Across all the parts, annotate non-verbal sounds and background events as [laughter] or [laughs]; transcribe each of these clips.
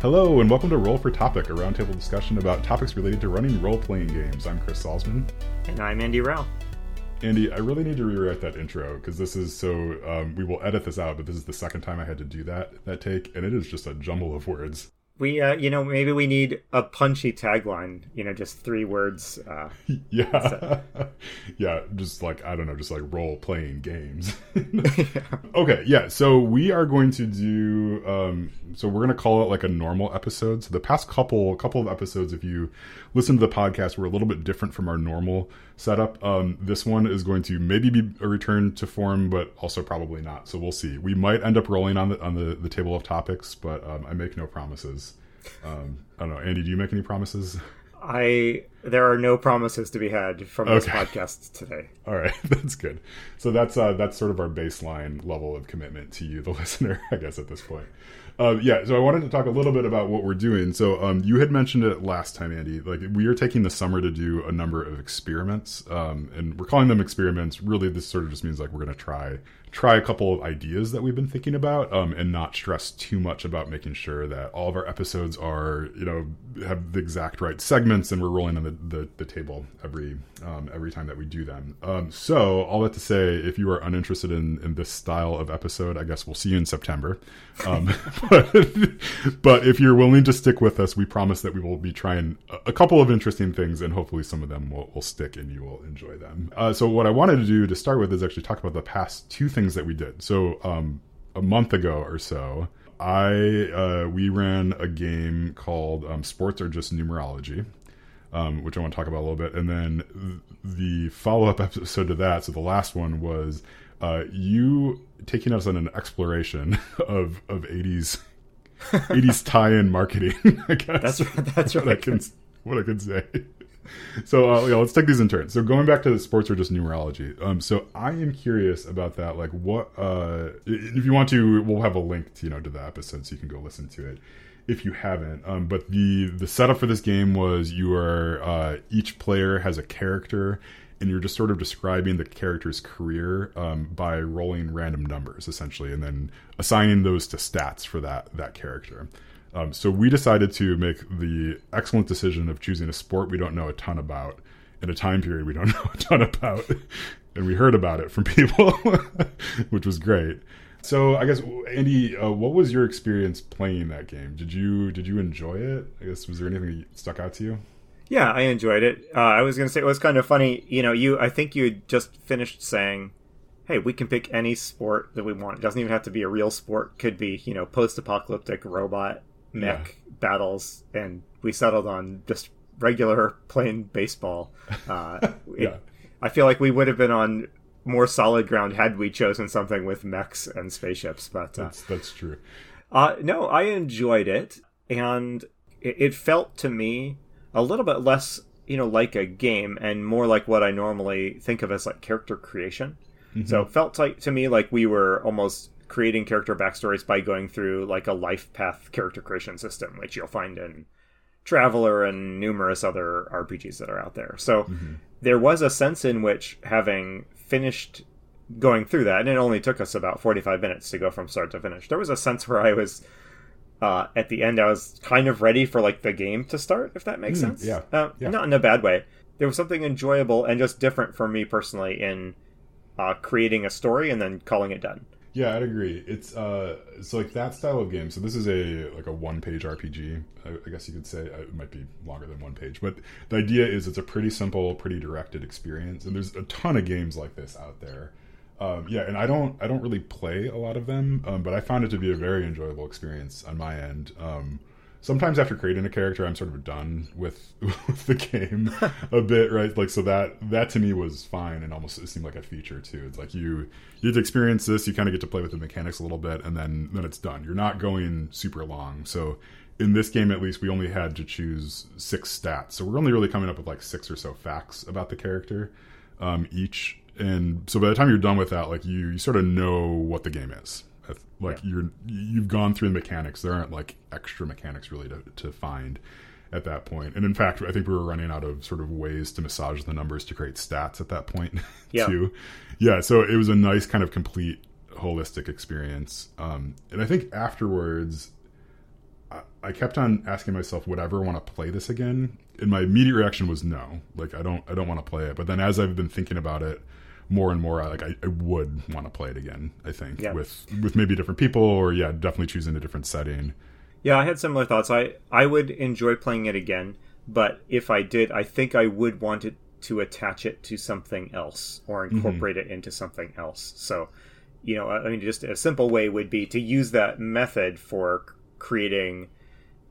Hello, and welcome to Roll for Topic, a roundtable discussion about topics related to running role playing games. I'm Chris Salzman. And I'm Andy Rao. Andy, I really need to rewrite that intro because this is so. Um, we will edit this out, but this is the second time I had to do that that take, and it is just a jumble of words. We, uh, you know, maybe we need a punchy tagline. You know, just three words. Uh, [laughs] yeah, [laughs] yeah, just like I don't know, just like role playing games. yeah. [laughs] Okay, yeah. So we are going to do. Um, so we're going to call it like a normal episode. So the past couple couple of episodes, if you listen to the podcast, were a little bit different from our normal setup. Um, this one is going to maybe be a return to form, but also probably not. So we'll see. We might end up rolling on the on the, the table of topics, but um, I make no promises. Um, I don't know, Andy. Do you make any promises? I there are no promises to be had from this okay. podcast today. [laughs] All right, [laughs] that's good. So that's uh, that's sort of our baseline level of commitment to you, the [laughs] listener, I guess, at this point. Uh, yeah, so I wanted to talk a little bit about what we're doing. So um, you had mentioned it last time, Andy. Like we are taking the summer to do a number of experiments, um, and we're calling them experiments. Really, this sort of just means like we're going to try try a couple of ideas that we've been thinking about um, and not stress too much about making sure that all of our episodes are you know have the exact right segments and we're rolling on the, the, the table every um, every time that we do them. Um, so all that to say if you are uninterested in, in this style of episode i guess we'll see you in september. Um, [laughs] but, but if you're willing to stick with us we promise that we will be trying a, couple of interesting things and hopefully some of them will, will stick and you will enjoy them. Uh, so what i wanted to do to start with is actually talk about the past two things that we did. So um, a month ago or so, I uh, we ran a game called um, Sports Are Just Numerology, um, which I want to talk about a little bit, and then the follow up [laughs] episode to that. So the last one was uh, you taking us on an exploration [laughs] of of eighties. [laughs] 80s tie-in marketing. I guess that's that's what I can what I can say so uh, yeah, let's take these in turn. So going back to the sports are just numerology. Um, so I am curious about that. Like, what uh, if you want to, we'll have a link to you know to the episode so you can go listen to it if you haven't. Um, but the the setup for this game was you are uh, each player has a character. And you're just sort of describing the character's career um, by rolling random numbers, essentially, and then assigning those to stats for that that character. Um, so we decided to make the excellent decision of choosing a sport we don't know a ton about in a time period we don't [laughs] know a ton about, and we heard about it from [laughs] people, which was great. So I guess Andy, uh, what was your experience playing that game? Did you did you enjoy it? I guess was there anything that stuck out to you? Yeah, I enjoyed it. Uh, I was going to say it was kind of funny. You know, you I think you just finished saying, "Hey, we can pick any sport that we want. It doesn't even have to be a real sport. Could be you know post-apocalyptic robot mech yeah. battles, and we settled on just regular plain baseball. Uh, [laughs] yeah. It, I feel like we would have been on more solid ground had we chosen something with mechs and spaceships. But uh, that's that's true. Uh, no, I enjoyed it, and it, it, felt to me a little bit less, you know, like a game and more like what I normally think of as like character creation. Mm-hmm. So it felt like to me like we were almost creating character backstories by going through like a life path character creation system, which you'll find in Traveller and numerous other RPGs that are out there. So mm-hmm. there was a sense in which having finished going through that, and it only took us about 45 minutes to go from start to finish, there was a sense where I was. Uh, at the end, I was kind of ready for like the game to start, if that makes mm, sense. Yeah. Uh, yeah. Not in a bad way. There was something enjoyable and just different for me personally in uh, creating a story and then calling it done. Yeah, I'd agree. It's uh, it's like that style of game. So this is a like a one page RPG. I, I, guess you could say it might be longer than one page, but the idea is it's a pretty simple, pretty directed experience. And there's a ton of games like this out there. Um, yeah, and I don't I don't really play a lot of them, um, but I found it to be a very enjoyable experience on my end. Um, sometimes after creating a character i'm sort of done with, [laughs] with the game [laughs] a bit right? Like so that that to me was fine and almost it seemed like a feature too. It's like you you get to experience this you kind of get to play with the mechanics a little bit and then then it's done. You're not going super long. So in this game at least we only had to choose six stats. So we're only really coming up with like six or so facts about the character um, each. And so by the time you're done with that like you, you sort of know what the game is like yeah. you're you've gone through the mechanics. There aren't like extra mechanics really to, to find at that point. And in fact, I think we were running out of sort of ways to massage the numbers to create stats at that point [laughs] yeah. too. Yeah, so it was a nice kind of complete holistic experience. Um, and I think afterwards, I, I kept on asking myself, would I ever want to play this again? And my immediate reaction was no. Like I don't I don't want to play it. But then as I've been thinking about it more and more, I, like I, I would want to play it again. I think Yeah. with with maybe different people or yeah, definitely choosing a different setting. Yeah, I had similar thoughts. I I would enjoy playing it again, but if I did, I think I would want it to attach it to something else or incorporate it into something else. So, you know, I mean, just a simple way would be to use that method for creating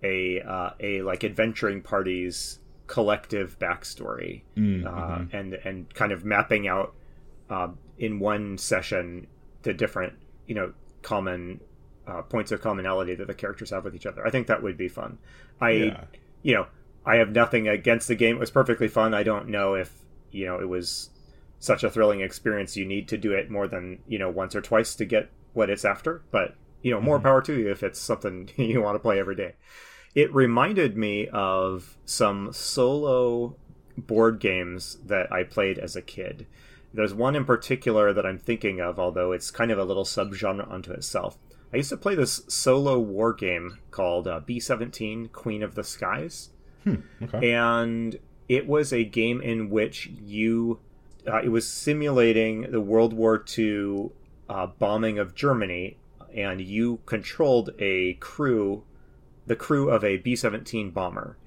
a uh, a like adventuring party's collective backstory uh, and and kind of mapping out uh, in one session the different you know common uh, points of commonality that the characters have with each other. I think that would be fun. I Yeah. you know I have nothing against the game. It was perfectly fun. I don't know if you know it was such a thrilling experience. You need to do it more than you know once or twice to get what it's after. But you know more power to you if it's something [laughs] you want to play every day. It reminded me of some solo board games that I played as a kid. There's one in particular that I'm thinking of, although it's kind of a little subgenre unto itself. I used to play this solo war game called uh, B17 Queen of the Skies Okay. and it was a game in which you uh, it was simulating the World War II uh, bombing of Germany, and you controlled a crew, the crew of a B seventeen bomber,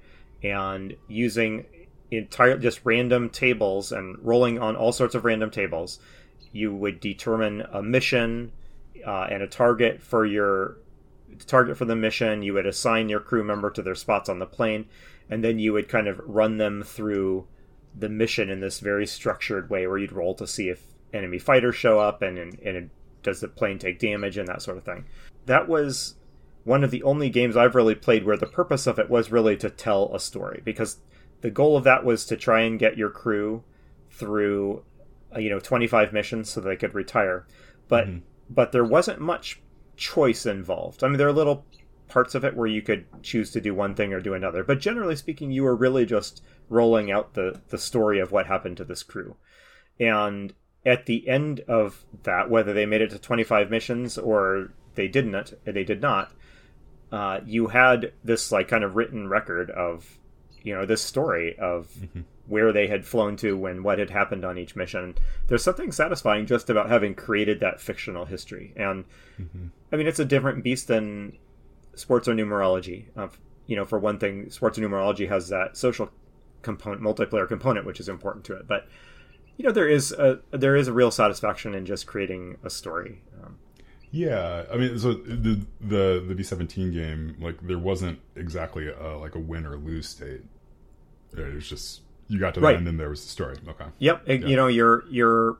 and using entire just random tables and rolling on all sorts of random tables, you would determine a mission uh, and a target for your target for the mission. You would assign your crew member to their spots on the plane, and then you would kind of run them through the mission in this very structured way, where you'd roll to see if enemy fighters show up and and, and does the plane take damage and that sort of thing. That was one of the only games I've really played where the purpose of it was really to tell a story because the goal of that was to try and get your crew through uh, you know 25 missions so they could retire. But but there wasn't much choice involved. I mean there are little parts of it where you could choose to do one thing or do another. But generally speaking you were really just rolling out the the story of what happened to this crew. And at the end of that whether they made it to 25 missions or they didn't they did not uh, you had this like kind of written record of you know this story of mm-hmm. where they had flown to and what had happened on each mission. There's something satisfying just about having created that fictional history. And mm-hmm. i mean it's a different beast than sports or numerology. Of you know for one thing sports or numerology has that social component multiplayer component which is important to it. But you know there is a there is a real satisfaction in just creating a story. Um, Yeah, I mean, so the the the B seventeen game, like there wasn't exactly a, like a win or lose state. It was just you got to the Right. end and there was the story. Okay. Yep, it- you know your your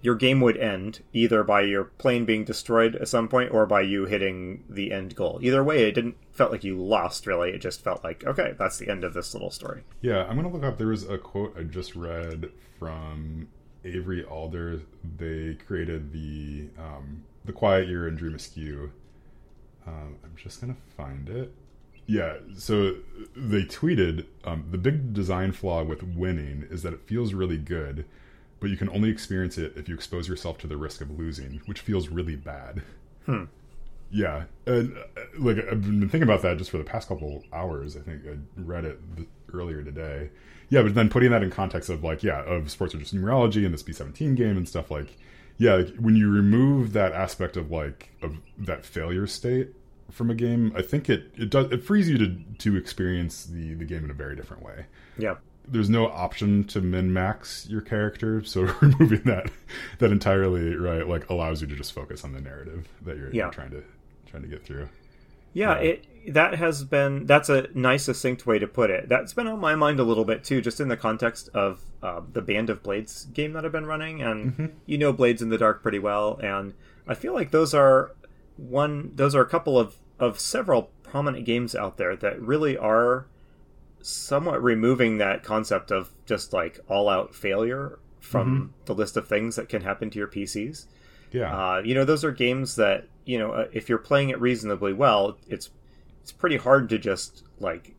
your game would end either by your plane being destroyed at some point or by you hitting the end goal. Either way, it didn't felt like you lost really. It just felt like okay, that's the end of this little story. Yeah, I'm gonna look up. There was a quote I just read from Avery Alder. They created the um, the Quiet Year and Dream Askew. Um, I'm just gonna find it. Yeah, so they tweeted um, the big design flaw with winning is that it feels really good, but you can only experience it if you expose yourself to the risk of losing, which feels really bad. Hmm. Yeah, and uh, like I've been thinking about that just for the past couple hours. I think I read it th- earlier today. Yeah, but then putting that in context of like, yeah, of sports are just numerology and this B seventeen game and stuff like, yeah, like, when you remove that aspect of like of that failure state from a game, I think it it does it frees you to to experience the the game in a very different way Yeah, there's no option to min max your character, so [laughs] removing that that entirely right like allows you to just focus on the narrative that you're, Yeah. you're trying to trying to get through. Yeah. It that has been that's a nice succinct way to put it. That's been on my mind a little bit too, just in the context of uh, the Band of Blades game that I've been running, and you know Blades in the Dark pretty well, and I feel like those are one those are a couple of of several prominent games out there that really are somewhat removing that concept of just like all out failure from the list of things that can happen to your PCs. Yeah, Uh, you know, those are games that you know uh, if you're playing it reasonably well, it's it's pretty hard to just like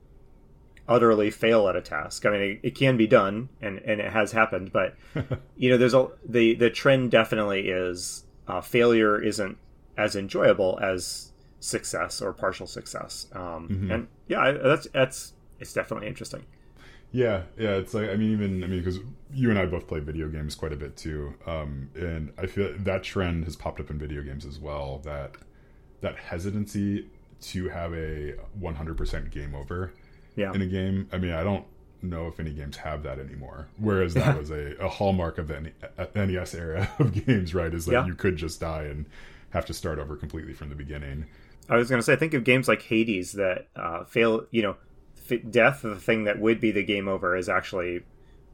utterly fail at a task. I mean, it, it can be done, and and it has happened, but [laughs] you know, there's a the the trend definitely is uh, failure isn't as enjoyable as success or partial success. Um, mm-hmm. And yeah, that's that's it's definitely interesting. Yeah, yeah, it's like I mean, even I mean, because you and I both play video games quite a bit too, um, and I feel that trend has popped up in video games as well. That that hesitancy to have a 100% game over yeah. in a game. I mean, I don't know if any games have that anymore. Whereas that [laughs] was a, a hallmark of the NES era [laughs] of games, right? Is that yeah. you could just die and have to start over completely from the beginning. I was going to say, I think of games like Hades that uh, fail, you know, death, the thing that would be the game over, is actually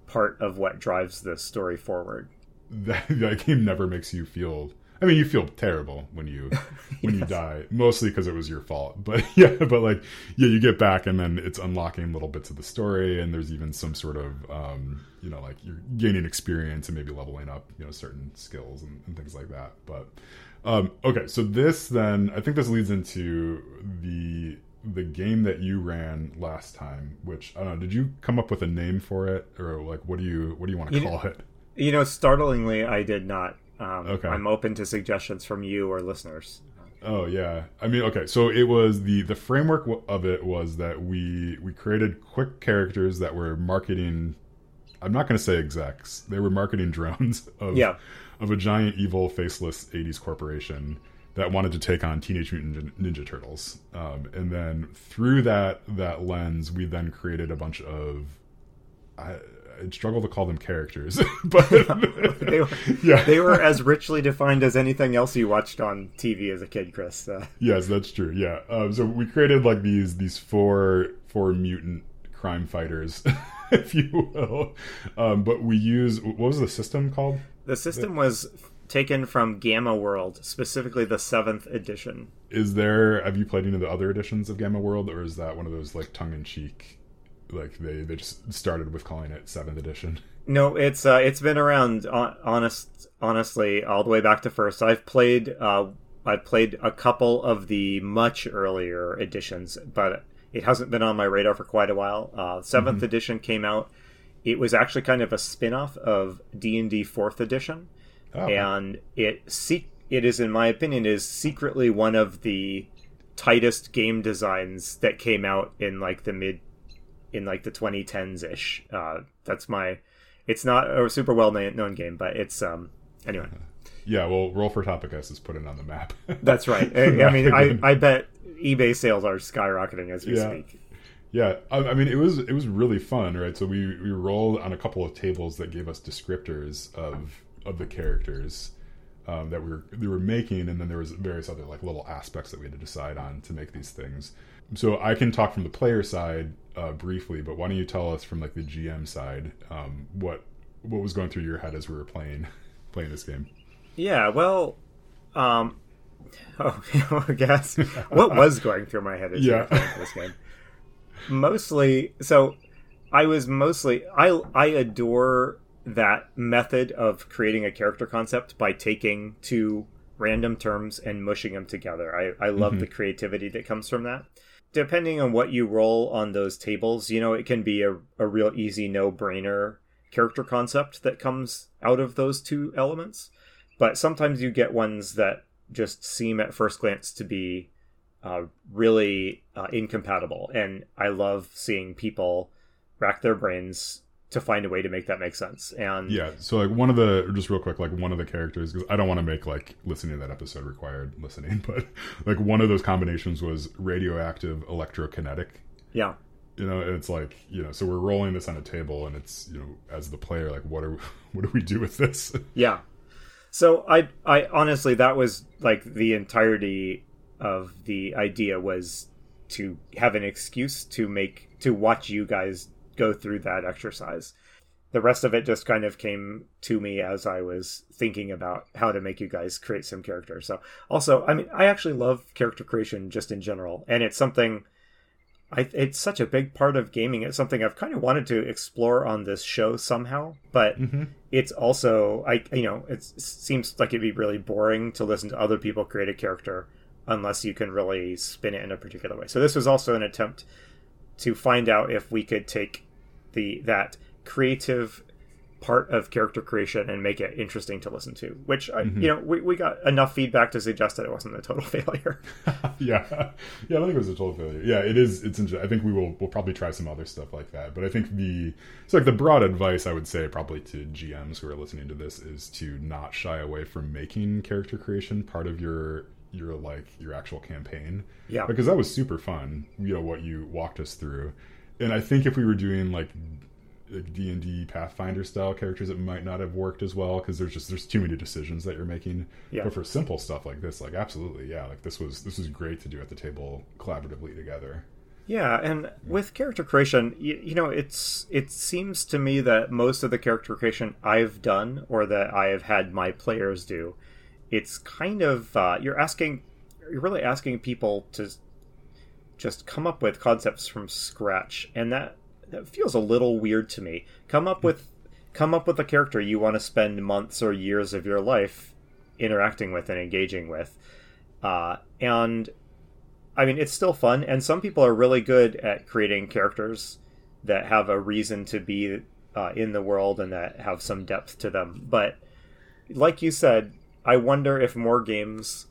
part of what drives the story forward. [laughs] That, that game never makes you feel. I mean, you feel terrible when you [laughs] when yes. you die, mostly because it was your fault. [laughs] But yeah, but like yeah, you get back, and then it's unlocking little bits of the story, and there's even some sort of um, you know like you're gaining experience and maybe leveling up you know certain skills and, and things like that. But um, okay, so this then I think this leads into the the game that you ran last time, which I don't know, did you come up with a name for it, or like what do you what do you want to you call know, it? You know, startlingly, I did not. Um, okay, I'm open to suggestions from you or listeners. Oh yeah, I mean, okay, so it was the the framework of it was that we we created quick characters that were marketing. I'm not going to say execs; they were marketing [laughs] drones of yeah. of a giant evil faceless '80s corporation that wanted to take on Teenage Mutant Ninja Turtles, um, and then through that that lens, we then created a bunch of. I, I struggle to call them characters, [laughs] but [laughs] they were, [laughs] yeah, they were as richly defined as anything else you watched on TV as a kid, Chris. Uh, yes, that's true. Yeah, um, so we created like these these four four mutant crime fighters, if you will. Um, but we use what was the system called? The system was taken from Gamma World, specifically the seventh edition. Is there? Have you played any of the other editions of Gamma World, or is that one of those like tongue in cheek? Like they they just started with calling it seventh edition. [laughs] No, it's uh, it's been around. Honest, honestly, all the way back to first. I've played. Uh, I've played a couple of the much earlier editions, but it hasn't been on my radar for quite a while. Uh, 7th mm-hmm. edition came out. It was actually kind of a spin-off of D and D fourth edition Oh, and it it is, in my opinion, is secretly one of the tightest game designs that came out in like the mid in like the 2010s ish. Uh, that's my. It's not a super well known game, but it's um anyway. Yeah, well, Roll for Topicus is put it on the map. [laughs] that's right. I, I mean, I, I bet eBay sales are skyrocketing as we yeah. speak. Yeah, I, I, mean, it was it was really fun, right? So we we rolled on a couple of tables that gave us descriptors of of the characters um, that we were we were making, and then there was various other like little aspects that we had to decide on to make these things. So I can talk from the player side uh, briefly, but why don't you tell us from like the GM side um, what what was going through your head as we were playing [laughs] playing this game? Yeah, well, um, [laughs] oh, [laughs] I guess what was going through my head as yeah. playing this game? Mostly, so I was mostly I I adore that method of creating a character concept by taking two random terms and mushing them together. I, I love mm-hmm. the creativity that comes from that. Depending on what you roll on those tables, you know, it can be a, a real easy no brainer character concept that comes out of those two elements. But sometimes you get ones that just seem at first glance to be uh, really uh, incompatible. And I love seeing people rack their brains to find a way to make that make sense. And yeah, so like one of the just real quick, like one of the characters because I don't want to make like listening to that episode required listening, [laughs] but like one of those combinations was radioactive electrokinetic. Yeah. You know, it's like you know, so we're rolling this on a table, and it's you know, as the player, like, what are we, [laughs] what do we do with this? [laughs] Yeah. So I I honestly that was like the entirety of the idea was to have an excuse to make to watch you guys go through that exercise. The rest of it just kind of came to me as I was thinking about how to make you guys create some characters. So, also, I mean, I actually love character creation just in general, and it's something. I, it's such a big part of gaming. It's something I've kind of wanted to explore on this show somehow, but mm-hmm. it's also I you know it seems like it'd be really boring to listen to other people create a character unless you can really spin it in a particular way. So this was also an attempt to find out if we could take the that creative part of character creation and make it interesting to listen to. Which I, mm-hmm. you know we, we got enough feedback to suggest that it wasn't a total [laughs] failure. [laughs] yeah, yeah, I don't think it was a total failure. Yeah, it is. It's. interesting. I think we will. We'll probably try some other stuff like that. But I think the so like the broad advice I would say probably to GMs who are listening to this is to not shy away from making character creation part of your your like your actual campaign. Yeah. because that was super fun. You know what you walked us through, and I think if we were doing like D and D Pathfinder style characters, it might not have worked as well because there's just there's too many decisions that you're making. Yeah. But for simple stuff like this, like absolutely, yeah, like this was this was great to do at the table collaboratively together. Yeah, and with character creation, you, you know, it's it seems to me that most of the character creation I've done or that I have had my players do, it's kind of uh, you're asking, you're really asking people to just come up with concepts from scratch, and that that feels a little weird to me. Come up with come up with a character you want to spend months or years of your life interacting with and engaging with, uh, and I mean, it's still fun, and some people are really good at creating characters that have a reason to be uh, in the world and that have some depth to them. But like you said, I wonder if more games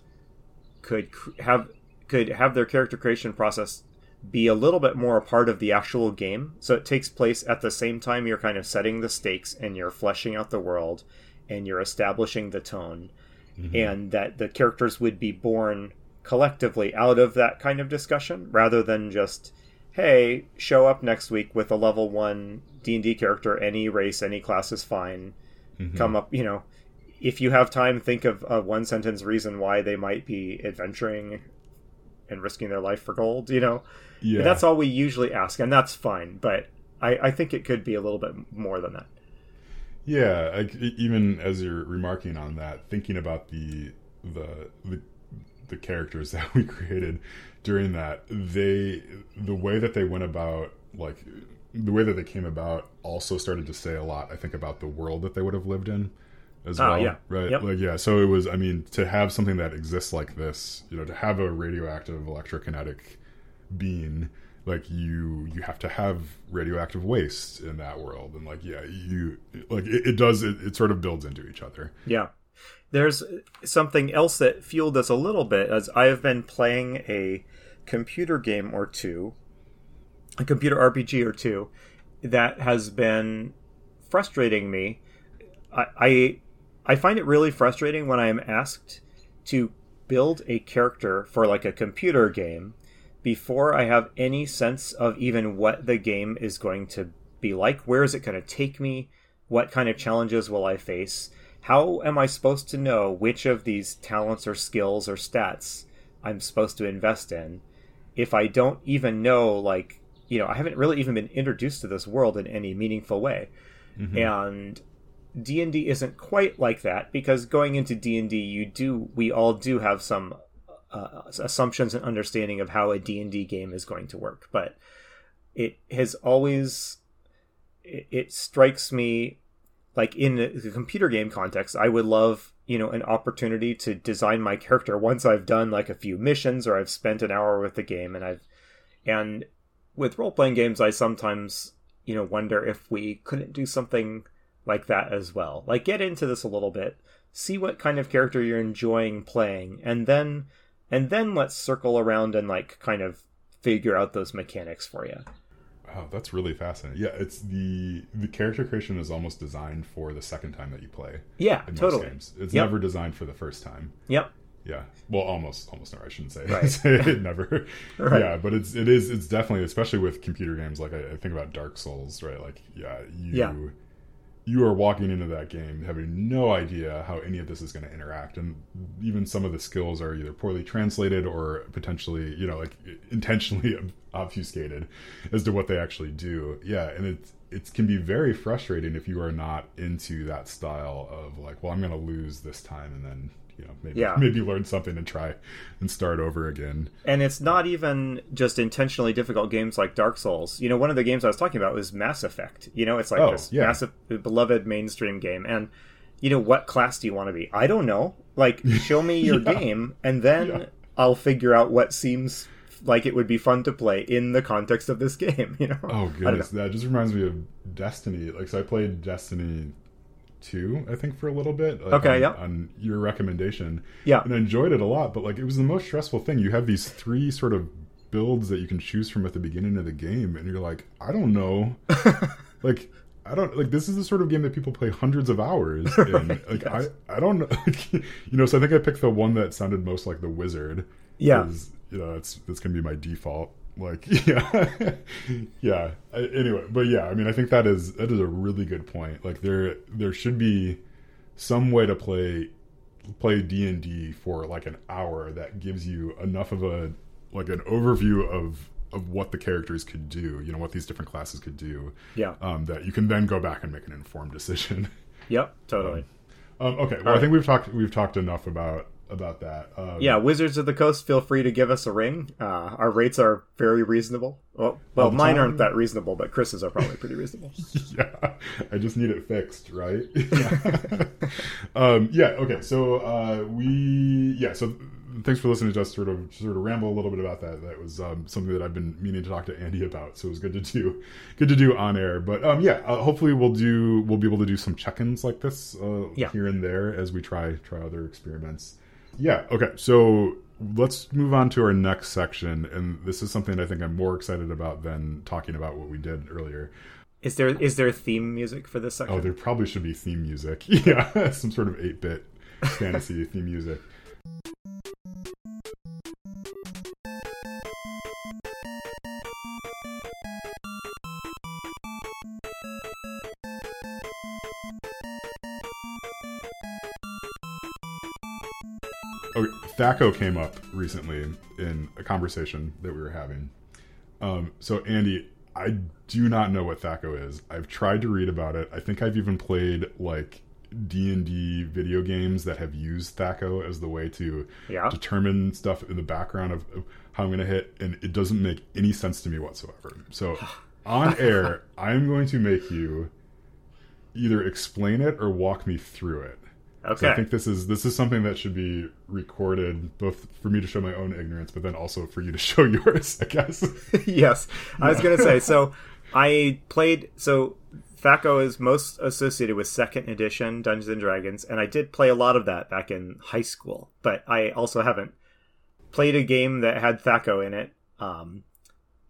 could have could have their character creation process be a little bit more a part of the actual game. So it takes place at the same time you're kind of setting the stakes and you're fleshing out the world and you're establishing the tone, mm-hmm. and that the characters would be born collectively out of that kind of discussion rather than just hey show up next week with a level 1 d&d character any race any class is fine. Mm-hmm. Come up you know if you have time think of a one sentence reason why they might be adventuring and risking their life for gold you know? Yeah, that's all we usually ask and that's fine but I, I think it could be a little bit more than that. Yeah, e- even as you're remarking on that, thinking about the the the, the characters [laughs] that we created during that, they the way that they went about like the way that they came about also started to say a lot. I think about the world that they would have lived in as Ah, well, yeah. right? Yep. Like yeah, so it was. I mean, to have something that exists like this, you know, to have a radioactive electrokinetic being like you you have to have radioactive waste in that world and like yeah you like it, it does it, it sort of builds into each other Yeah. There's something else that fueled us a little bit as I have been playing a computer game or two, a computer RPG or two, that has been frustrating me. I I, I find it really frustrating when I am asked to build a character for like a computer game before I have any sense of even what the game is going to be like. Where is it going to take me? What kind of challenges will I face? How am I supposed to know which of these talents or skills or stats I'm supposed to invest in if I don't even know, like, you know, I haven't really even been introduced to this world in any meaningful way. Mm-hmm. And D&D isn't quite like that because going into D&D you do we all do have some uh, assumptions and understanding of how a D&D game is going to work but it has always it, it strikes me like in the computer game context I would love you know an opportunity to design my character once I've done like a few missions or I've spent an hour with the game and I've and with role playing games I sometimes you know wonder if we couldn't do something like that as well. Like get into this a little bit, see what kind of character you're enjoying playing, and then and then let's circle around and like kind of figure out those mechanics for you. wow that's really fascinating yeah it's the the character creation is almost designed for the second time that you play Yeah, in totally. most games it's Yep. never designed for the first time Yep. yeah well almost almost never i shouldn't say, Right. say [laughs] it [laughs] never Right. yeah but it's it is it's definitely especially with computer games like I, I think about dark souls right like yeah you Yeah. You are walking into that game having no idea how any of this is going to interact and even some of the skills are either poorly translated or potentially you know like [laughs] intentionally obfuscated as to what they actually do. Yeah and it's it can be very frustrating if you are not into that style of like well i'm going to lose this time and then you know maybe Yeah. maybe learn something and try and start over again And it's not even just intentionally difficult games like Dark Souls. You know, one of the games I was talking about was Mass Effect. You know, it's like Oh, this yeah. massive, beloved mainstream game. And, you know, what class do you want to be? I don't know. Like, [laughs] show me your Yeah. game, and then Yeah. I'll figure out what seems like it would be fun to play in the context of this [laughs] game. You know? Oh goodness, that just reminds me of Destiny. Like, so I played Destiny two, I think, for a little bit. Like, okay, on, yeah. On your recommendation, yeah, and I enjoyed it a lot. But like, it was the most stressful thing. You have these three sort of builds that you can choose from at the beginning of the game, and you're like, I don't know, [laughs] like. I don't like this is the sort of game that people play hundreds of hours [laughs] in. Right, like yes. I, I don't know, [laughs] you know. So I think I picked the one that sounded most like the wizard. Yeah. you know that's that's gonna be my default. Like [laughs] yeah, yeah. Anyway, but yeah, I mean, I think that is that is a really good point. Like there there should be some way to play play D and D for like an hour that gives you enough of a like an overview of of what the characters could do. You know what these different classes could do. yeah, Um, that you can then go back and make an informed decision. yep, totally. Um, okay, well, All I think we've talked we've talked enough about about that. Um, Yeah, Wizards of the Coast, feel free to give us a ring. Uh, our rates are very reasonable. Well, well, mine time. aren't that reasonable, but Chris's are probably pretty reasonable. [laughs] yeah i just need it fixed right yeah [laughs] um yeah okay so uh we yeah so thanks for listening to us sort of sort of ramble a little bit about that that was um, something that i've been meaning to talk to andy about so it was good to do good to do on air but um yeah uh, hopefully we'll do we'll be able to do some check-ins like this uh, Yeah. here and there as we try try other experiments yeah okay so let's move on to our next section and this is something i think i'm more excited about than talking about what we did earlier Is there is there theme music for this section? Oh, there probably should be theme music. [laughs] Yeah, some sort of 8 bit fantasy theme music. Thaco came up recently in a conversation that we were having. Um, so Andy, I do not know what Thaco is. I've tried to read about it. I think I've even played like D and D video games that have used Thaco as the way to Yeah. determine stuff in the background of, of how I'm going to hit, and it doesn't make any sense to me whatsoever. So [sighs] on air, I'm going to make you either explain it or walk me through it. So Okay. I think this is this is something that should be recorded, both for me to show my own ignorance, but then also for you to [laughs] show yours. I guess. [laughs] yes, I was going to say. So I played. So Thaco is most associated with second edition Dungeons and Dragons, and I did play a lot of that back in high school. But I also haven't played a game that had Thaco in it, um,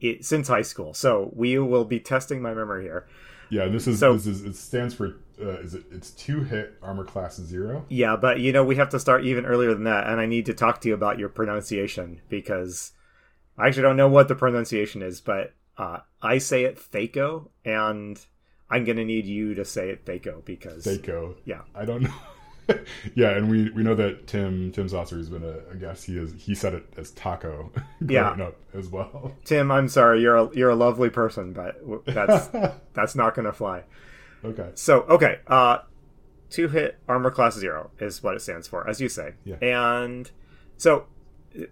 it since high school. So we will be testing my memory here. Yeah, this is So- this is it stands for uh, is it it's two hit armor class zero. Yeah, but you know we have to start even earlier than that, and I need to talk to you about your pronunciation because I actually don't know what the pronunciation is, but uh, I say it Thaco, and I'm gonna need you to say it Thaco because Seiko. yeah, I don't know. [laughs] yeah, and we we know that Tim Tim Saucer has been a, a guest. He is he said it as taco [laughs] Yeah. growing up as well. Tim, I'm sorry, you're a, you're a lovely person, but that's [laughs] that's not gonna fly. Okay. So okay, uh, two hit armor class zero is what it stands for, as you say. Yeah. And so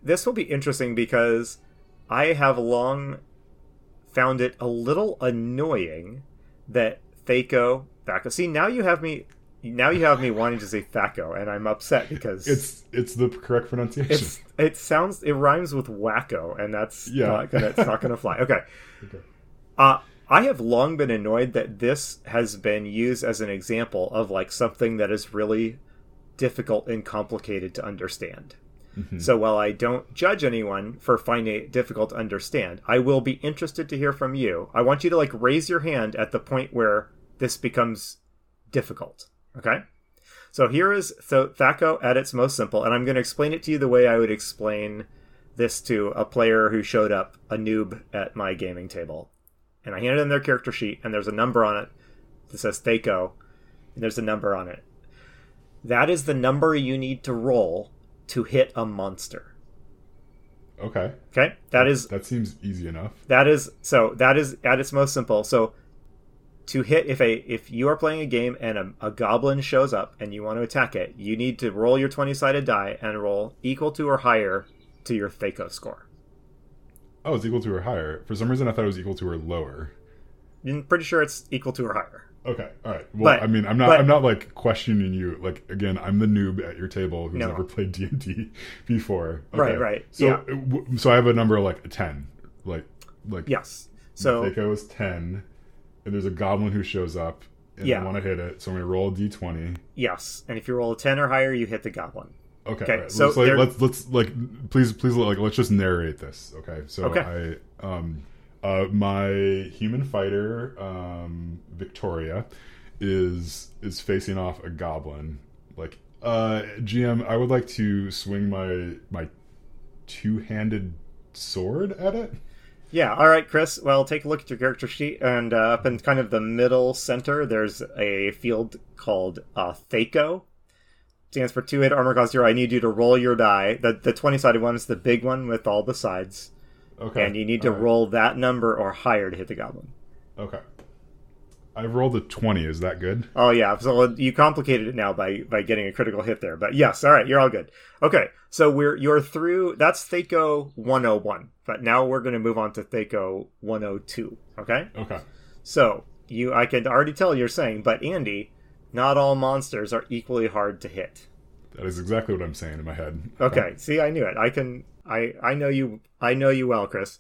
this will be interesting because I have long found it a little annoying that Thaco Thaco. See, now you have me. Now you have me [laughs] wanting to say Thaco, and I'm upset because It's it's the correct pronunciation. it's it sounds it rhymes with wacko, and that's Yeah. not gonna it's not gonna fly. [laughs] Okay. Okay. Uh, I have long been annoyed that this has been used as an example of like something that is really difficult and complicated to understand. Mm-hmm. So while I don't judge anyone for finding it difficult to understand, I will be interested to hear from you. I want you to like raise your hand at the point where this becomes difficult. Okay? So here is Thaco at its most simple, and I'm going to explain it to you the way I would explain this to a player who showed up, a noob at my gaming table. And I handed them their character sheet, and there's a number on it that says Thaco, and there's a number on it. That is the number you need to roll to hit a monster. Okay. Okay? That is That seems easy enough. that is so that is at its most simple. So to hit if a if you are playing a game and a, a goblin shows up and you want to attack it, you need to roll your twenty sided die and roll equal to or higher to your Thaco score. Oh, it's equal to or higher. For some reason, I thought it was equal to or lower. I'm pretty sure it's equal to or higher. Okay, all right. Well, But- I mean, I'm not. but- I'm not like questioning you. Like again, I'm the noob at your table who's No. never played D and D [laughs] before. Right, right, So, yeah. so I have a number like a ten. Like, like Yes. So Thaco is ten, and there's a goblin who shows up, and Yeah. I want to hit it. So I'm gonna roll a d20. yes, and if you roll a ten or higher, you hit the goblin. Okay, Okay, right. so let's, like, let's let's like please please like let's just narrate this. Okay, so Okay. I um uh my human fighter um Victoria is is facing off a goblin. Like uh GM, I would like to swing my my two handed sword at it. Yeah. All right, Chris. Well, take a look at your character sheet, and uh, up in kind of the middle center, there's a field called uh, Thaco. Stands for two hit armor class zero. I need you to roll your die. The the twenty sided one is the big one with all the sides, Okay, and you need to right. roll that number or higher to hit the goblin. Okay, I rolled a twenty. Is that good? Oh yeah, so you complicated it now by by getting a critical hit there. But yes, all right, you're all good. Okay, so we're you're through. That's Thaco 101, but now we're going to move on to Thaco 102. Okay, Okay. so you I can already tell you're saying, but Andy, not all monsters are equally hard to hit. That is exactly what I'm saying in my head. Okay, see, I knew it. I can. I I know you. I know you well, Chris.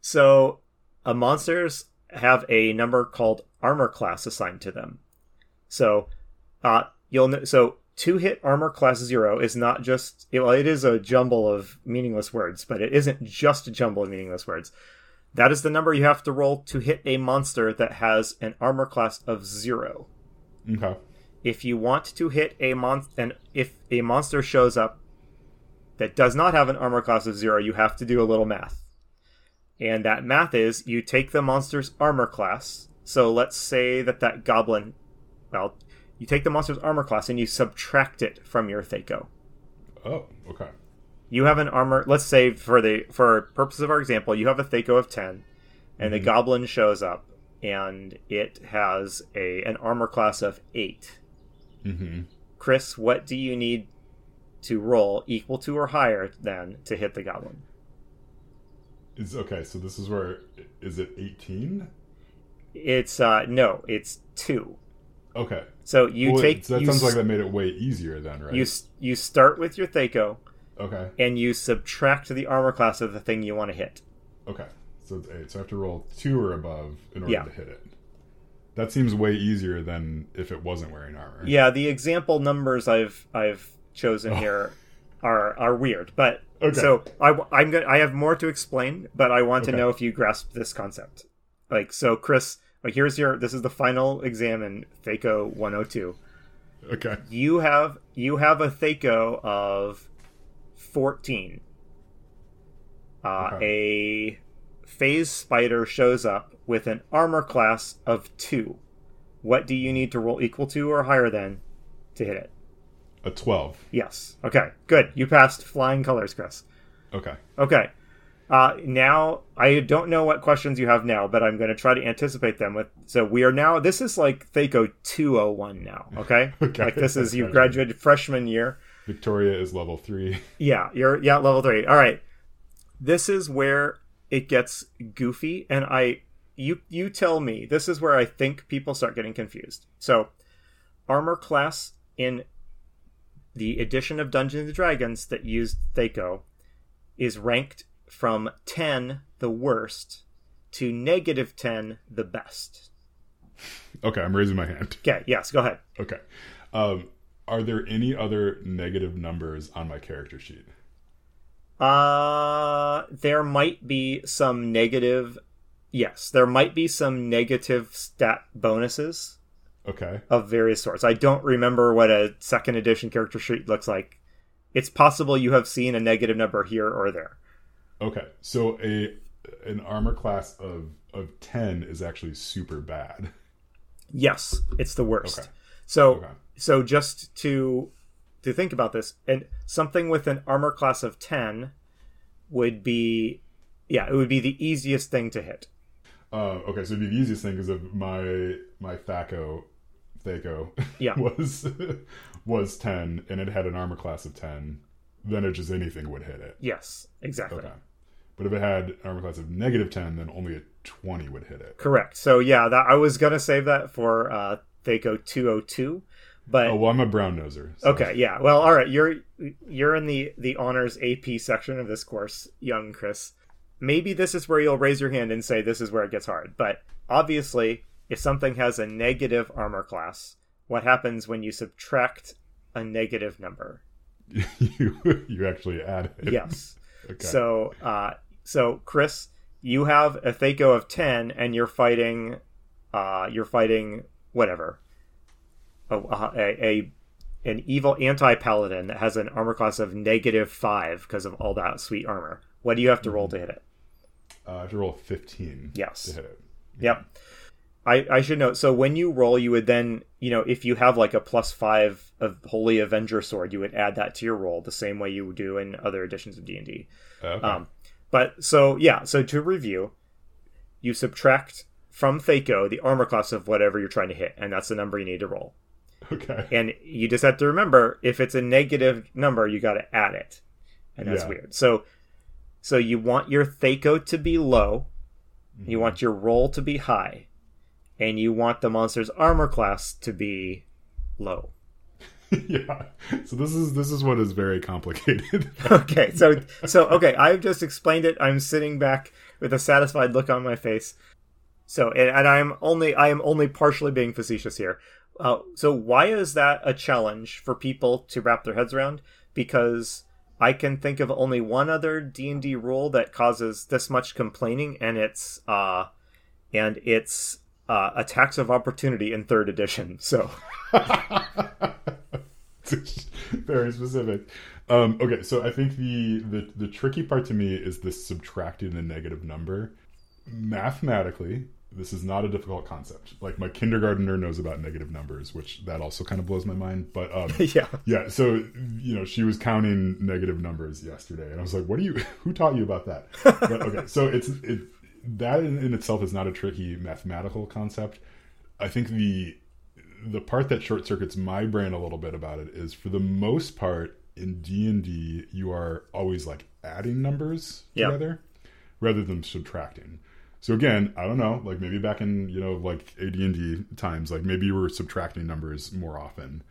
So, uh, monsters have a number called armor class assigned to them. So, uh, you'll know. So, two hit armor class zero is not just. Well, it is a jumble of meaningless words, but it isn't just a jumble of meaningless words. That is the number you have to roll to hit a monster that has an armor class of zero Okay. if you want to hit a mon and if a monster shows up that does not have an armor class of zero, you have to do a little math. And that math is you take the monster's armor class. So let's say that that goblin, well, you take the monster's armor class and you subtract it from your Thaco. Oh. Okay. You have an armor. Let's say for the for purpose of our example, you have a Thaco of ten, and the mm-hmm. goblin shows up, and it has a an armor class of eight. Mm-hmm. Chris, what do you need to roll equal to or higher than to hit the goblin? Is okay. So this is where is it 18? It's uh no, it's two. Okay. So you Well, take that you, sounds s- like that made it way easier then, right? you you start with your Thaco okay. and you subtract the armor class of the thing you want to hit. Okay. So it's eight. So I have to roll two or above in order Yeah. to hit it. That seems way easier than if it wasn't wearing armor. Yeah, the example numbers I've I've chosen here are are weird, but Oh. Okay. so I I'm gonna I have more to explain, but I want to know if you grasp this concept. Like so, Chris, like here's your this is the final exam in Thaco 102. Okay. You have you have a Thaco of 14. Uh, A phase spider shows up with an armor class of two. What do you need to roll equal to or higher than to hit it? A 12. Yes. Okay. Good. You passed flying colors, Chris. Okay. Okay. Uh, now I don't know what questions you have now, but I'm going to try to anticipate them. With so we are now. This is like Thaco 201 now. [laughs] Okay. Okay. Like this is you graduated freshman year. Victoria is level 3. Yeah, you're yeah level three. All right, this is where it gets goofy, and I you you tell me this is where I think people start getting confused. So, armor class in the edition of Dungeons and Dragons that used Thaco is ranked from ten the worst to negative ten the best. Okay, I'm raising my hand. Okay, yes, go ahead. Okay. Um, are there any other negative numbers on my character sheet? Uh, there might be some negative. Yes, there might be some negative stat bonuses Okay. of various sorts. I don't remember what a second edition character sheet looks like. It's possible you have seen a negative number here or there. Okay. So a an armor class of of 10 is actually super bad. Yes, it's the worst. Okay. So, Okay. so just to to think about this, and something with an armor class of ten would be, yeah, it would be the easiest thing to hit. Uh, okay, so it'd be the easiest thing because of my my Thaco Thaco Yeah. [laughs] was was 10 and it had an armor class of 10, then it just anything would hit it. Yes, exactly. Okay. But if it had armor class of negative 10, then only a 20 would hit it. Correct. So yeah, that I was gonna save that for uh Thaco 202, but Oh, well, I'm a brown noser. so- okay, yeah. Well, all right. You're you're in the the honors AP section of this course, young Chris. Maybe this is where you'll raise your hand and say this is where it gets hard. But obviously, if something has a negative armor class, what happens when you subtract a negative number? [laughs] you, you actually add it. Yes. [laughs] Okay. So, uh, so Chris, you have a Thaco of ten, and you're fighting, uh, you're fighting whatever, a, a, a an evil anti paladin that has an armor class of negative five because of all that sweet armor. What do you have to roll to hit it? uh, I have to roll 15 Yes. to hit it. Yep. I, I should note. So when you roll, you would then, you know, if you have like a plus five of Holy Avenger Sword, you would add that to your roll the same way you would do in other editions of D and D. Okay. Um, but so yeah, so to review, you subtract from Thaco the armor class of whatever you're trying to hit, and that's the number you need to roll. Okay. [laughs] And you just have to remember if it's a negative number, you got to add it, and that's Yeah. weird. So, so you want your Thaco to be low, you want mm-hmm. your roll to be high, and you want the monster's armor class to be low. [laughs] yeah. So this is this is what is very complicated. [laughs] okay so so okay i've just explained it i'm sitting back with a satisfied look on my face so and, and i'm only i am only partially being facetious here uh, so why is that a challenge for people to wrap their heads around because i can think of only one other d&d rule that causes this much complaining and it's uh and it's uh, attacks of opportunity in third edition so [laughs] very specific. Um, okay, so I think the, the the tricky part to me is this subtracting the negative number. Mathematically, this is not a difficult concept. Like my kindergartner knows about negative numbers, which that also kind of blows my mind. But um, [laughs] yeah yeah, so you know, she was counting negative numbers yesterday, and I was like, "What are you? [laughs] Who taught you about that?" [laughs] But okay, so it's it that in, in itself is not a tricky mathematical concept. I think the the part that short circuits my brain a little bit about it is, for the most part, in D and D, you are always like adding numbers Yeah. together rather than subtracting. So again, I don't know, like maybe back in you know like AD and D times, like maybe you were subtracting numbers more often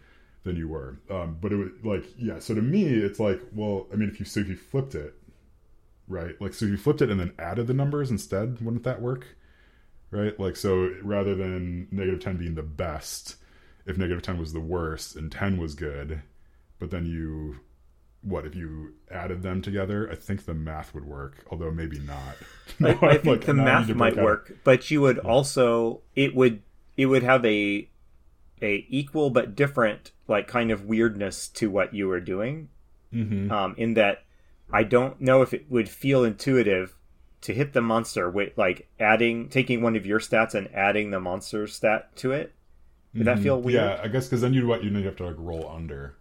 than you were. Um, but it was like yeah. So to me, it's like well, I mean, if you so if you flipped it, right? Like so you flipped it and then added the numbers instead, wouldn't that work? Right? Like so rather than negative ten being the best, if negative ten was the worst and ten was good, but then you what if you added them together? I think the math would work, although maybe not. [laughs] I, No, I I'm think like, the I math might out- work, but you would also it would it would have a a equal but different like kind of weirdness to what you were doing. Mhm. Um, in that I don't know if it would feel intuitive to hit the monster with like adding taking one of your stats and adding the monster stat to it. Would that feel weird? Mm-hmm. Yeah, I guess because then you'd what you know you have to like roll under,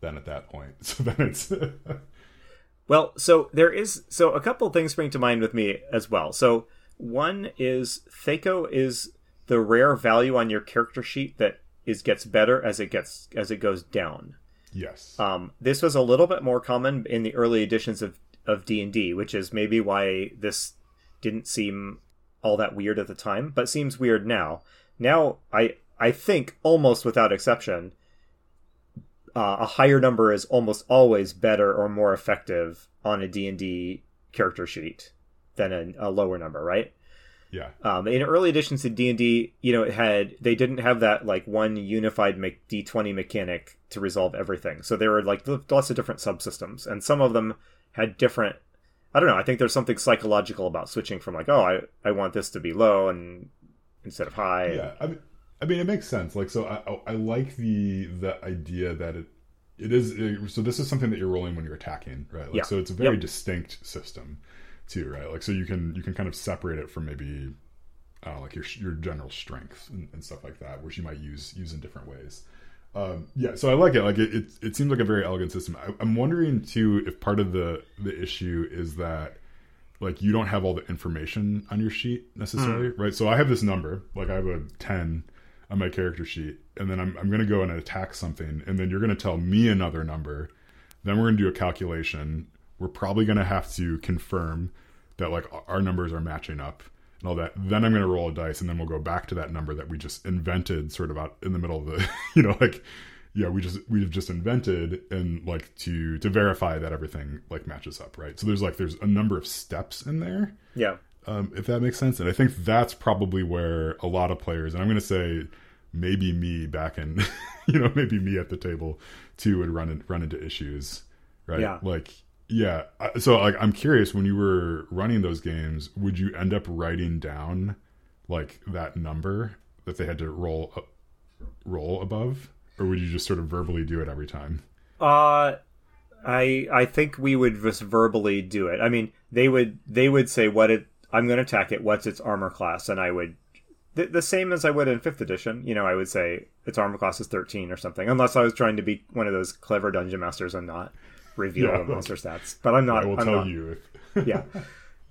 then at that point. [laughs] So then it's [laughs] Well, so there is so a couple things spring to mind with me as well. So one is Thaco is the rare value on your character sheet that is gets better as it gets as it goes down. yes, Um, this was a little bit more common in the early editions of of D and D, which is maybe why this didn't seem all that weird at the time, but seems weird now. Now, I I think almost without exception, uh, a higher number is almost always better or more effective on a D and D character sheet than a, a lower number, right? yeah, Um, in early editions of D and D, you know, it had they didn't have that like one unified D twenty mechanic to resolve everything. So there were like lots of different subsystems, and some of them had different. I don't know. I think there's something psychological about switching from like, oh, I I want this to be low and instead of high. yeah. I mean, I mean, it makes sense. Like, so I, I, like the the idea that it it is. So this is something that you're rolling when you're attacking, right? Like, Yeah. so it's a very Yep. distinct system, too, right? Like, so you can you can kind of separate it from maybe. I don't know, like your your general strength and, and stuff like that, which you might use use in different ways. Um, yeah, so I like it. Like it, it, it seems like a very elegant system. I, I'm wondering too if part of the the issue is that like you don't have all the information on your sheet necessarily, right? So I have this number, like I have a ten on my character sheet, and then I'm I'm gonna go and attack something, and then you're gonna tell me another number. Then we're gonna do a calculation. We're probably gonna have to confirm that like our numbers are matching up and all that. Then I'm going to roll a dice, and then we'll go back to that number that we just invented, sort of out in the middle of the, [laughs] you know, like yeah, we just we've just invented and like to to verify that everything like matches up, right? So there's like there's a number of steps in there. Yeah. Um, if that makes sense, and I think that's probably where a lot of players, and I'm going to say maybe me back in, [laughs] you know, maybe me at the table too would run in, run into issues, right? Yeah. Like yeah, so like I'm curious when you were running those games, would you end up writing down like that number that they had to roll roll above? or would you just sort of verbally do it every time? Uh I I think we would just verbally do it. I mean, they would they would say what it I'm going to attack it. What's its armor class? And I would the, the same as I would in fifth edition. You know, I would say its armor class is 13 or something, unless I was trying to be one of those clever dungeon masters and not reveal yeah, the monster stats. But I'm not. I will I'm tell not, you. [laughs] yeah.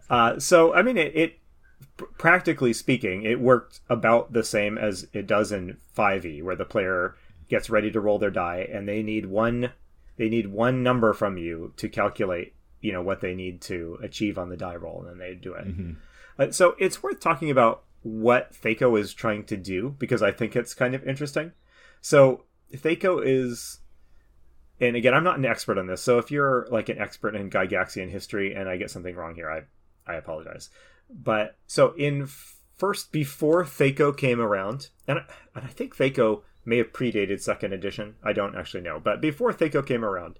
Uh, so I mean, it, it practically speaking, it worked about the same as it does in 5e, where the player gets ready to roll their die and they need one they need one number from you to calculate you know what they need to achieve on the die roll and then they do it mm-hmm. uh, so it's worth talking about what THAC0 is trying to do because I think it's kind of interesting. So THAC0 is, and again, I'm not an expert on this. So if you're like an expert in Gygaxian history and I get something wrong here, I I apologize. But so in first before THAC0 came around, and and I think THAC0 may have predated second edition. I don't actually know. But before THAC0 came around,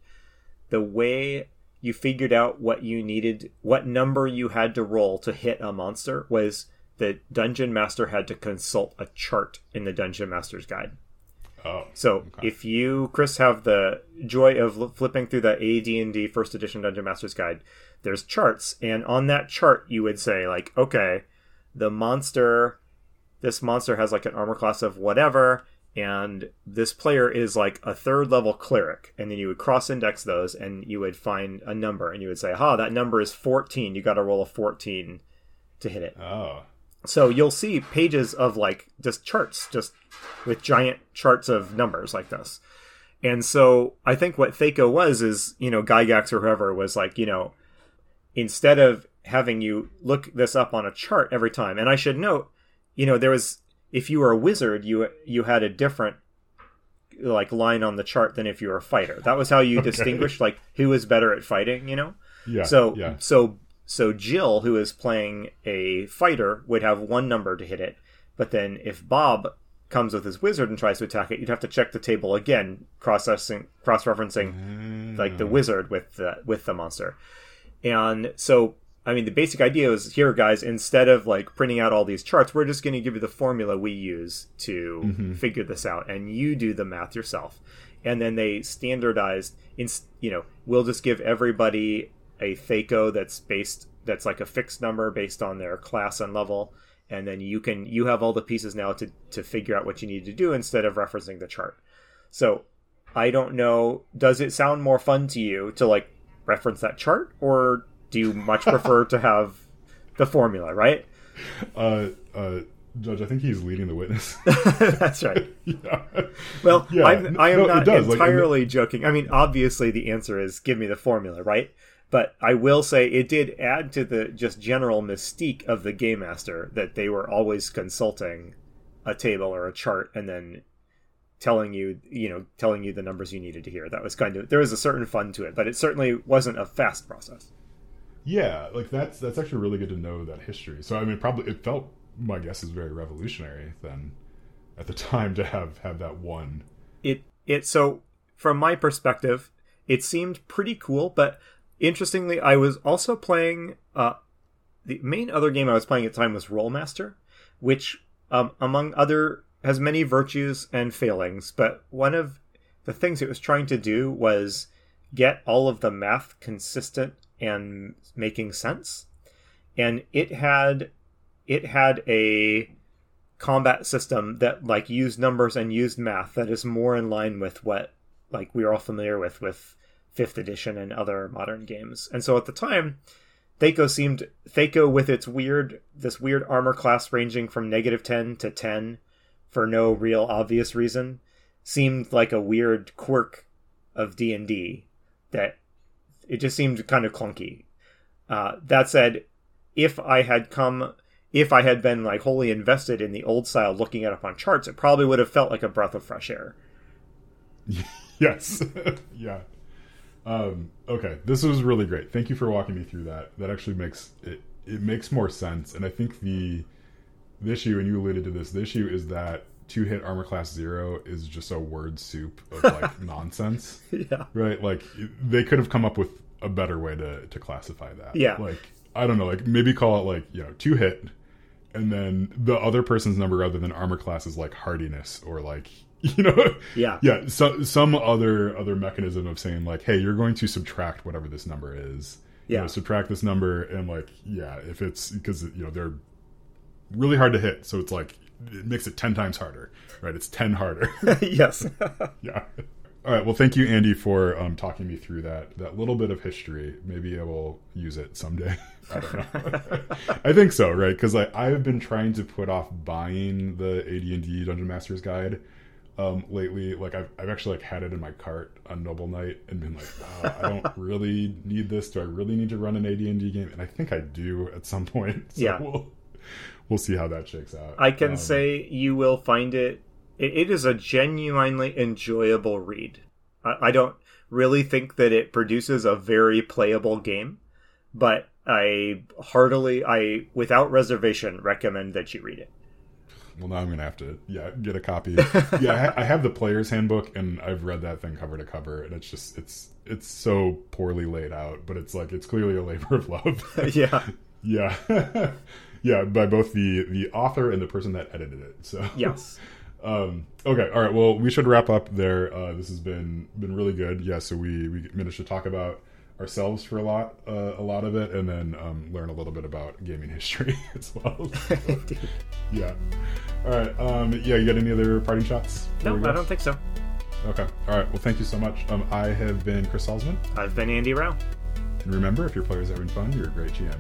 the way you figured out what you needed, what number you had to roll to hit a monster was the dungeon master had to consult a chart in the dungeon master's guide. Oh, so okay. if you, Chris, have the joy of flipping through the AD&D First Edition Dungeon Master's Guide, there's charts, and on that chart you would say like, okay, the monster, this monster has like an armor class of whatever, and this player is like a third level cleric and then you would cross index those and you would find a number and you would say ha that number is 14 you got to roll a 14 to hit it. Oh. So you'll see pages of like just charts just with giant charts of numbers like this. And so i think what THAC0 was is you know gygax or whoever was like you know instead of having you look this up on a chart every time and i should note you know there was if you were a wizard, you you had a different like line on the chart than if you were a fighter. That was how you okay. distinguished like who was better at fighting, you know? Yeah. So yeah. so so Jill, who is playing a fighter, would have one number to hit it. But then if Bob comes with his wizard and tries to attack it, you'd have to check the table again, cross cross referencing mm. like the wizard with the with the monster. And so I mean, the basic idea is here, guys. Instead of like printing out all these charts, we're just going to give you the formula we use to mm-hmm. figure this out, and you do the math yourself. And then they standardized. In you know, we'll just give everybody a THAC0 that's based that's like a fixed number based on their class and level, and then you can you have all the pieces now to to figure out what you need to do instead of referencing the chart. So I don't know. Does it sound more fun to you to like reference that chart, or do you much prefer to have the formula, right? Uh, uh, Judge, I think he's leading the witness. [laughs] That's right. [laughs] yeah. Well, yeah. I'm, I am no, not entirely like, joking. I mean, obviously, the answer is give me the formula, right? But I will say it did add to the just general mystique of the game master that they were always consulting a table or a chart and then telling you, you know, telling you the numbers you needed to hear. That was kind of there was a certain fun to it, but it certainly wasn't a fast process. Yeah, like that's that's actually really good to know that history. So I mean, probably it felt my guess is very revolutionary then at the [laughs] time to have have that one. It it so from my perspective, it seemed pretty cool, but interestingly, I was also playing uh the main other game I was playing at the time was Rolemaster, which um, among other has many virtues and failings, but one of the things it was trying to do was get all of the math consistent and making sense. And it had it had a combat system that like used numbers and used math that is more in line with what like we are all familiar with with fifth edition and other modern games. And so at the time, THAC0 seemed THAC0 with its weird this weird armor class ranging from negative ten to ten for no real obvious reason seemed like a weird quirk of D and D that it just seemed kind of clunky. Uh, that said, if I had come, if I had been like wholly invested in the old style, looking it up on charts, it probably would have felt like a breath of fresh air. [laughs] yes, [laughs] yeah. Um, okay, this was really great. Thank you for walking me through that. That actually makes it it makes more sense. And I think the the issue, and you alluded to this, the issue is that to hit armor class zero is just a word soup of like [laughs] nonsense. Yeah. Right? Like they could have come up with a better way to to classify that. Yeah. Like I don't know, like maybe call it like, you know, to hit and then the other person's number rather than armor class is like hardiness or like [laughs] you know Yeah. yeah so, some other other mechanism of saying like hey you're going to subtract whatever this number is You Yeah. know, subtract this number and like yeah if it's because you know they're really hard to hit so it's like it makes it 10 times harder right? It's 10 harder. [laughs] [laughs] Yes. yeah. All right. Well thank you andy for um, talking me through that that little bit of history. Maybe i will use it someday. [laughs] I don't know. I think so right? Because like i've been trying to put off buying the ad&d dungeon masters guide um, lately. Like I've, I've actually like had it in my cart on Noble Knight and been like oh, i don't really need this. Do i really need to run an ad&d game? And i think i do at some point. So Yeah. we'll, we'll see how that shakes out I can Um, say you will find it, it. It is a genuinely enjoyable read. I, I don't really think that it produces a very playable game, but I heartily, I without reservation recommend that you read it. Well, now I'm gonna have to, yeah, get a copy. [laughs] yeah, I, ha- I have the player's handbook, and I've read that thing cover to cover, and it's just, it's, it's so poorly laid out, but it's like, it's clearly a labor of love. [laughs] yeah. [laughs] yeah, yeah, by both the the author and the person that edited it. So [laughs] Yes. um, okay, all right. Well, we should wrap up there. Uh, this has been been really good. Yeah, so we we managed to talk about ourselves for a lot uh, a lot of it, and then um, learn a little bit about gaming [laughs] history as well. [laughs] yeah. All right. Um, yeah. You got any other parting shots? no. I don't think so. Okay. All right. Well, thank you so much. Um, I have been Chris Salzman, I've been Andy Rao. and remember, if your players are having fun, you're a great GM.